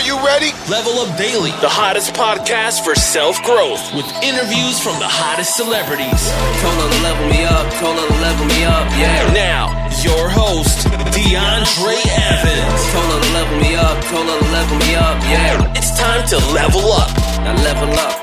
Are you ready? Level Up Daily, the hottest podcast for self growth, with interviews from the hottest celebrities. Told her to level me up, told her to level me up, yeah. Now, your host, DeAndre Evans. Told her to level me up, told her to level me up, yeah. It's time to level up. Now level up.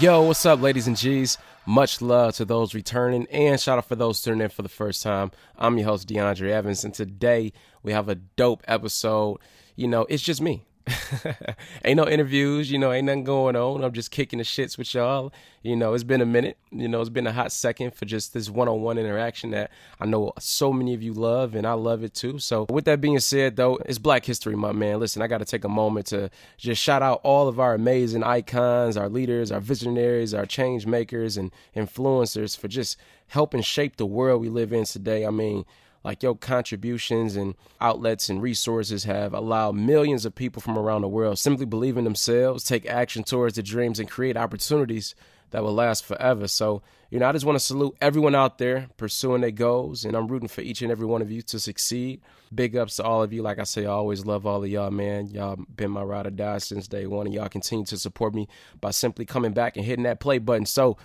Yo, what's up, ladies and G's? Much love to those returning and shout out for those tuning in for the first time. I'm your host, DeAndre Evans, and today we have a dope episode. You know, it's just me. ain't no interviews, you know, ain't nothing going on. I'm just kicking the shits with y'all. You know, it's been a minute. You know, it's been a hot second for just this one on one interaction that I know so many of you love and I love it too. So, with that being said, though, it's Black History Month, man. Listen, I got to take a moment to just shout out all of our amazing icons, our leaders, our visionaries, our change makers, and influencers for just helping shape the world we live in today. I mean, like your contributions and outlets and resources have allowed millions of people from around the world simply believe in themselves, take action towards their dreams, and create opportunities that will last forever. So, you know, I just want to salute everyone out there pursuing their goals, and I'm rooting for each and every one of you to succeed. Big ups to all of you. Like I say, I always love all of y'all, man. Y'all been my ride or die since day one, and y'all continue to support me by simply coming back and hitting that play button. So,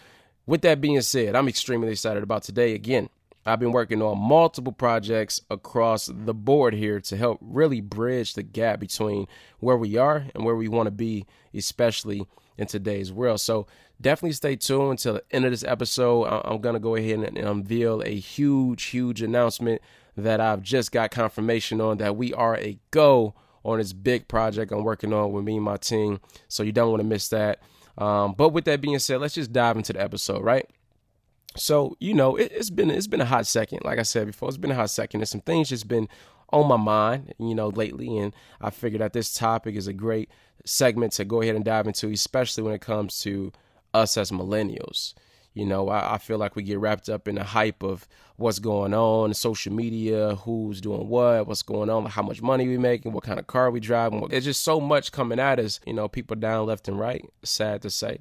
with that being said, I'm extremely excited about today. Again, I've been working on multiple projects across the board here to help really bridge the gap between where we are and where we want to be, especially in today's world. So definitely stay tuned until the end of this episode. I'm going to go ahead and unveil a huge, huge announcement that I've just got confirmation on that we are a go on this big project I'm working on with me and my team. So you don't want to miss that. Um, but with that being said, let's just dive into the episode, right? So you know, it, has been it's been a hot second. Like I said before, it's been a hot second. And some things just been on my mind, you know, lately, and I figured that this topic is a great segment to go ahead and dive into, especially when it comes to us as millennials. You know, I, I feel like we get wrapped up in the hype of what's going on, social media, who's doing what, what's going on, how much money we making, what kind of car we driving. There's just so much coming at us. You know, people down left and right. Sad to say.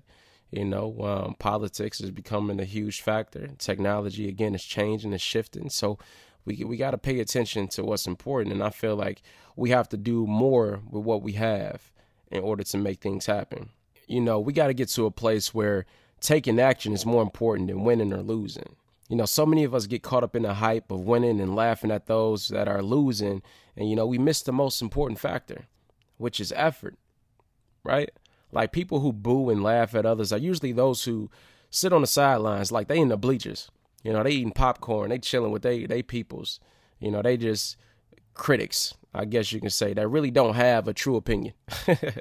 You know, um, politics is becoming a huge factor. Technology again is changing, is shifting. So we we got to pay attention to what's important, and I feel like we have to do more with what we have in order to make things happen. You know, we got to get to a place where taking action is more important than winning or losing. You know, so many of us get caught up in the hype of winning and laughing at those that are losing, and you know, we miss the most important factor, which is effort, right? Like people who boo and laugh at others are usually those who sit on the sidelines, like they in the bleachers. You know, they eating popcorn, they chilling with they they peoples. You know, they just critics, I guess you can say, that really don't have a true opinion.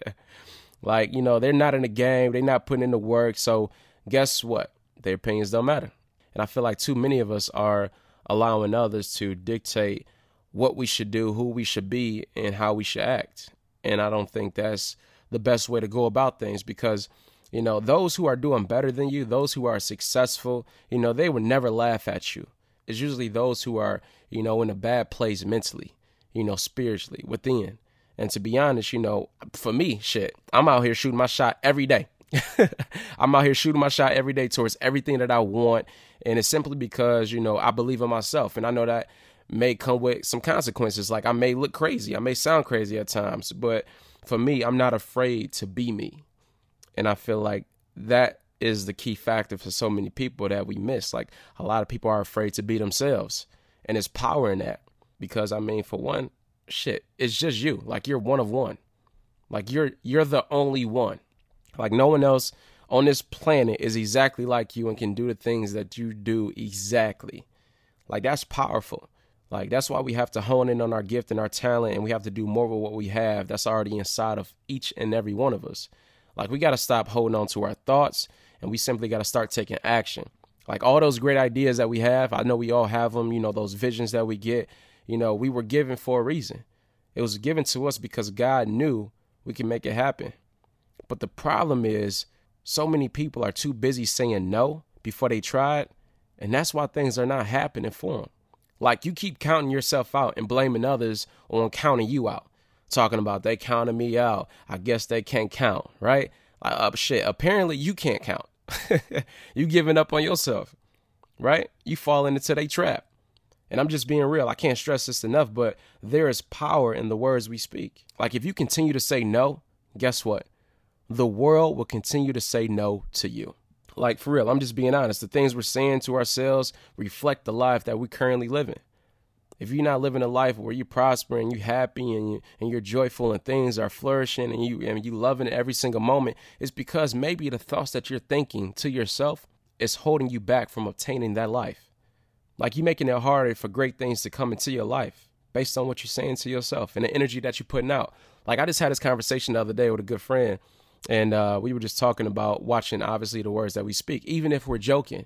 like, you know, they're not in the game, they're not putting in the work. So guess what? Their opinions don't matter. And I feel like too many of us are allowing others to dictate what we should do, who we should be, and how we should act. And I don't think that's the best way to go about things because you know those who are doing better than you those who are successful you know they would never laugh at you. It's usually those who are you know in a bad place mentally you know spiritually within. And to be honest you know for me shit i'm out here shooting my shot every day. I'm out here shooting my shot every day towards everything that i want. And it's simply because you know i believe in myself. And i know that may come with some consequences. Like i may look crazy. I may sound crazy at times. But for me, I'm not afraid to be me. And I feel like that is the key factor for so many people that we miss. Like a lot of people are afraid to be themselves. And it's power in that. Because I mean, for one, shit, it's just you. Like you're one of one. Like you're you're the only one. Like no one else on this planet is exactly like you and can do the things that you do exactly. Like that's powerful. Like that's why we have to hone in on our gift and our talent and we have to do more with what we have that's already inside of each and every one of us. Like we got to stop holding on to our thoughts and we simply got to start taking action. Like all those great ideas that we have, I know we all have them, you know, those visions that we get, you know, we were given for a reason. It was given to us because God knew we can make it happen. But the problem is so many people are too busy saying no before they try it, and that's why things are not happening for them. Like you keep counting yourself out and blaming others on counting you out. Talking about they counted me out. I guess they can't count, right? Like, uh, shit. Apparently you can't count. you giving up on yourself, right? You falling into their trap. And I'm just being real. I can't stress this enough, but there is power in the words we speak. Like if you continue to say no, guess what? The world will continue to say no to you. Like for real, I'm just being honest. The things we're saying to ourselves reflect the life that we're currently live in. If you're not living a life where you're prospering, you're happy, and you and you're joyful, and things are flourishing, and you and you loving it every single moment, it's because maybe the thoughts that you're thinking to yourself is holding you back from obtaining that life. Like you're making it harder for great things to come into your life based on what you're saying to yourself and the energy that you're putting out. Like I just had this conversation the other day with a good friend, and uh, we were just talking about watching obviously the words that we speak, even if we're joking.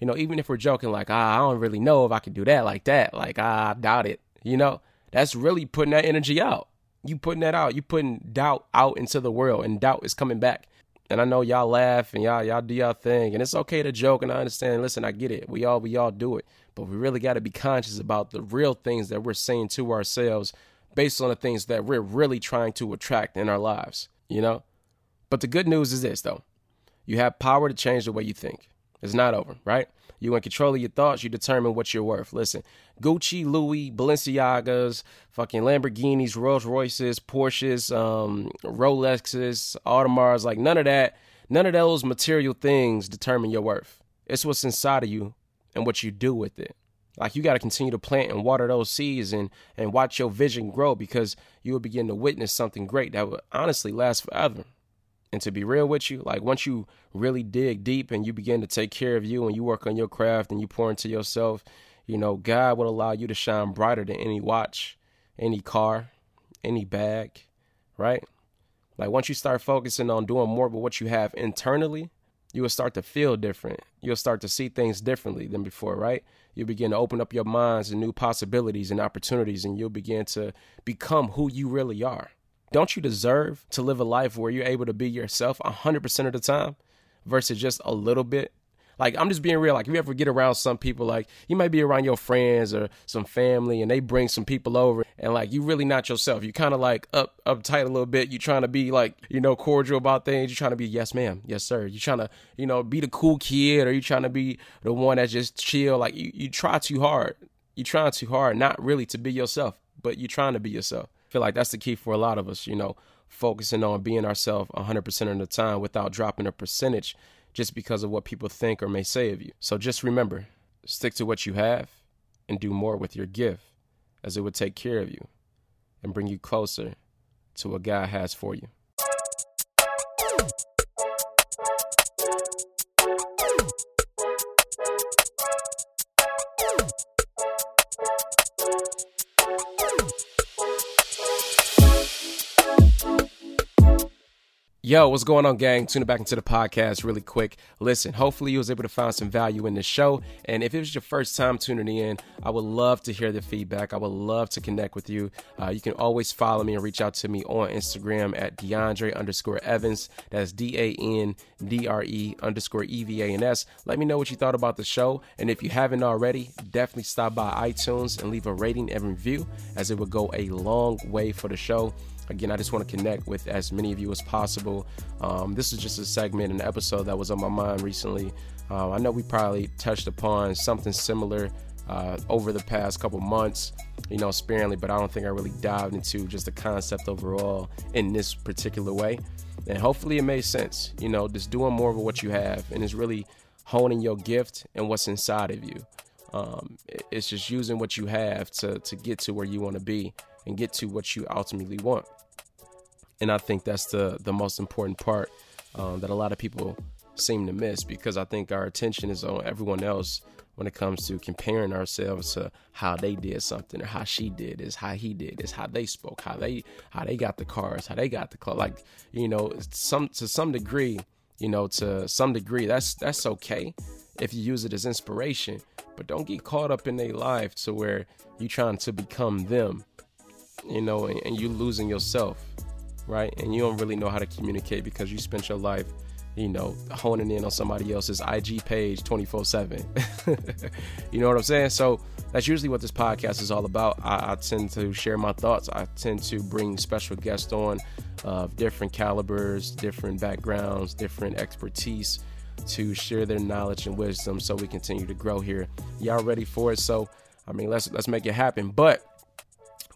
You know, even if we're joking, like, ah, I don't really know if I can do that like that. Like, ah, I doubt it. You know, that's really putting that energy out. You putting that out. You putting doubt out into the world, and doubt is coming back. And I know y'all laugh and y'all y'all do y'all thing, and it's okay to joke. And I understand. Listen, I get it. We all we all do it, but we really got to be conscious about the real things that we're saying to ourselves, based on the things that we're really trying to attract in our lives. You know. But the good news is this, though: you have power to change the way you think. It's not over, right? You in control of your thoughts, you determine what you're worth. Listen, Gucci, Louis, Balenciagas, fucking Lamborghinis, Rolls Royces, Porsches, um, Rolexes, Audemars, like none of that, none of those material things determine your worth. It's what's inside of you and what you do with it. Like you got to continue to plant and water those seeds and and watch your vision grow because you will begin to witness something great that will honestly last forever. And to be real with you, like once you really dig deep and you begin to take care of you and you work on your craft and you pour into yourself, you know, God will allow you to shine brighter than any watch, any car, any bag, right? Like once you start focusing on doing more with what you have internally, you will start to feel different. You'll start to see things differently than before, right? You'll begin to open up your minds and new possibilities and opportunities, and you'll begin to become who you really are. Don't you deserve to live a life where you're able to be yourself 100% of the time versus just a little bit? Like, I'm just being real. Like, if you ever get around some people, like, you might be around your friends or some family and they bring some people over and, like, you really not yourself. You kind of, like, up uptight a little bit. You're trying to be, like, you know, cordial about things. You're trying to be, yes, ma'am. Yes, sir. You're trying to, you know, be the cool kid or you trying to be the one that just chill. Like, you, you try too hard. You trying too hard, not really to be yourself, but you trying to be yourself feel like that's the key for a lot of us, you know, focusing on being ourselves 100% of the time without dropping a percentage just because of what people think or may say of you. So just remember, stick to what you have and do more with your gift as it would take care of you and bring you closer to what God has for you. Yo, what's going on, gang? Tune it back into the podcast really quick. Listen, hopefully you was able to find some value in the show. And if it was your first time tuning in, I would love to hear the feedback. I would love to connect with you. Uh, you can always follow me and reach out to me on Instagram at DeAndre underscore Evans. That's D A N D R E underscore E V A N S. Let me know what you thought about the show. And if you haven't already, definitely stop by iTunes and leave a rating and review, as it would go a long way for the show. Again, I just want to connect with as many of you as possible. Um, this is just a segment, an episode that was on my mind recently. Uh, I know we probably touched upon something similar uh, over the past couple months, you know, sparingly, but I don't think I really dived into just the concept overall in this particular way. And hopefully it made sense, you know, just doing more of what you have and it's really honing your gift and what's inside of you. Um, it's just using what you have to, to get to where you want to be and get to what you ultimately want and I think that's the the most important part um, that a lot of people seem to miss because I think our attention is on everyone else when it comes to comparing ourselves to how they did something or how she did is how he did is how they spoke how they how they got the cars how they got the car like you know some to some degree you know to some degree that's that's okay if you use it as inspiration but don't get caught up in their life to where you're trying to become them you know and, and you losing yourself right? And you don't really know how to communicate because you spent your life, you know, honing in on somebody else's IG page 24 7. You know what I'm saying? So that's usually what this podcast is all about. I, I, tend to share my thoughts, I tend to bring special guests on uh, of different calibers, different backgrounds, different expertise to share their knowledge and wisdom so we continue to grow here. Y'all ready for it? So I mean, let's let's make it happen. But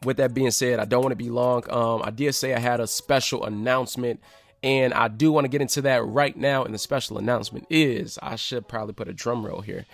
with that being said, I don't want to be long. Um, I did say I had a special announcement, and I do want to get into that right now. And the special announcement is I should probably put a drum roll here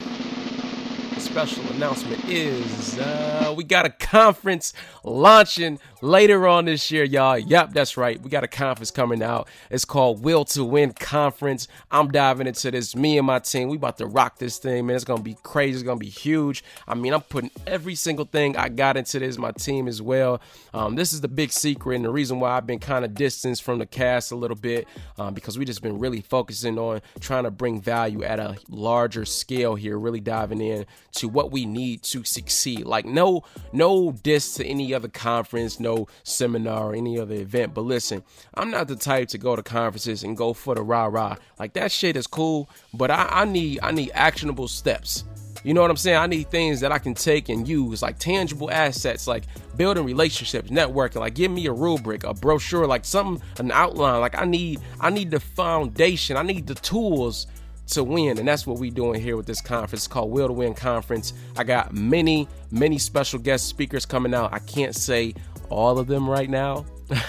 special announcement is uh, we got a conference launching later on this year, y'all. Yep, that's right. We got a conference coming out. It's called Will to Win Conference. I'm diving into this. Me and my team, we about to rock this thing, man. It's gonna be crazy. It's gonna be huge. I mean, I'm putting every single thing I got into this. My team as well. Um, this is the big secret and the reason why I've been kind of distanced from the cast a little bit um, because we just been really focusing on trying to bring value at a larger scale here. Really diving in to what we need to succeed. Like no no diss to any other conference, no seminar or any other event. But listen, I'm not the type to go to conferences and go for the rah rah. Like that shit is cool, but I, I need I need actionable steps. You know what I'm saying? I need things that I can take and use, like tangible assets, like building relationships, networking. Like give me a rubric, a brochure, like something, an outline. Like I need, I need the foundation. I need the tools to win. And that's what we're doing here with this conference. It's called Will to Win Conference. I got many, many special guest speakers coming out. I can't say all of them right now.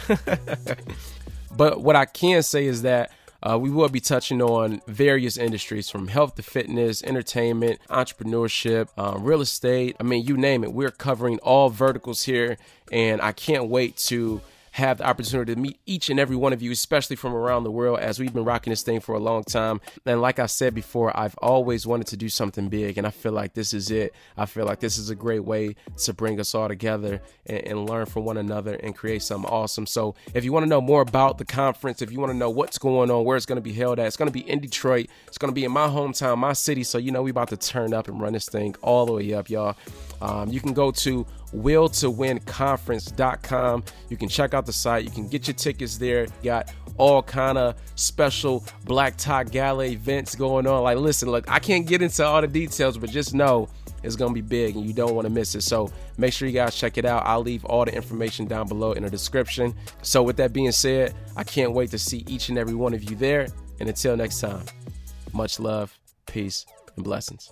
but what I can say is that uh, we will be touching on various industries from health to fitness, entertainment, entrepreneurship, um, real estate. I mean, you name it. We're covering all verticals here, and I can't wait to have the opportunity to meet each and every one of you, especially from around the world, as we've been rocking this thing for a long time. And like I said before, I've always wanted to do something big, and I feel like this is it. I feel like this is a great way to bring us all together and, and learn from one another and create something awesome. So, if you want to know more about the conference, if you want to know what's going on, where it's going to be held at, it's going to be in Detroit. It's going to be in my hometown, my city. So, you know, we about to turn up and run this thing all the way up, y'all. Um, you can go to willtowinconference.com. You can check out the site. You can get your tickets there. You got all kind of special black tie gala events going on. Like, listen, look, I can't get into all the details, but just know it's gonna be big and you don't want to miss it. So make sure you guys check it out. I'll leave all the information down below in the description. So with that being said, I can't wait to see each and every one of you there. And until next time, much love, peace, and blessings.